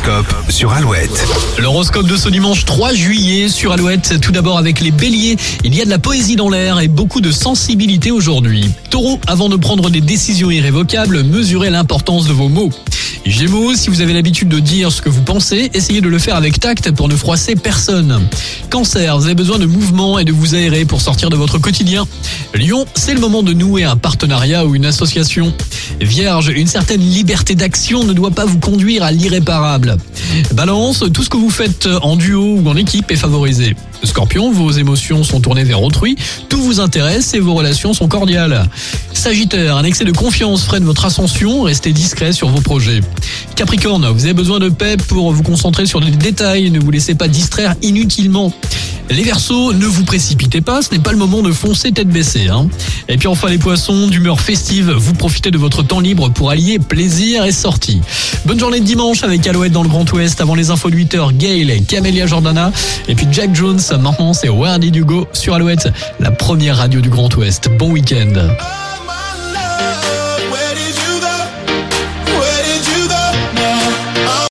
L'horoscope sur Alouette. L'horoscope de ce dimanche 3 juillet sur Alouette. Tout d'abord avec les béliers. Il y a de la poésie dans l'air et beaucoup de sensibilité aujourd'hui. Taureau, avant de prendre des décisions irrévocables, mesurez l'importance de vos mots. Gémeaux, si vous avez l'habitude de dire ce que vous pensez, essayez de le faire avec tact pour ne froisser personne. Cancer, vous avez besoin de mouvement et de vous aérer pour sortir de votre quotidien. Lion, c'est le moment de nouer un partenariat ou une association. Vierge, une certaine liberté d'action ne doit pas vous conduire à l'irréparable. Balance, tout ce que vous faites en duo ou en équipe est favorisé. Scorpion, vos émotions sont tournées vers autrui, tout vous intéresse et vos relations sont cordiales. Sagittaire, un excès de confiance freine votre ascension, restez discret sur vos projets. Capricorne, vous avez besoin de paix pour vous concentrer sur les détails, ne vous laissez pas distraire inutilement. Les Verseaux, ne vous précipitez pas, ce n'est pas le moment de foncer tête baissée. Hein. Et puis enfin les Poissons, d'humeur festive, vous profitez de votre temps libre pour allier plaisir et sortie. Bonne journée de dimanche avec Alouette dans le Grand Ouest. Avant les infos de 8h, Gail, Camélia Jordana et puis Jack Jones. Maintenant c'est Where Did You Go sur Alouette, la première radio du Grand Ouest. Bon week-end.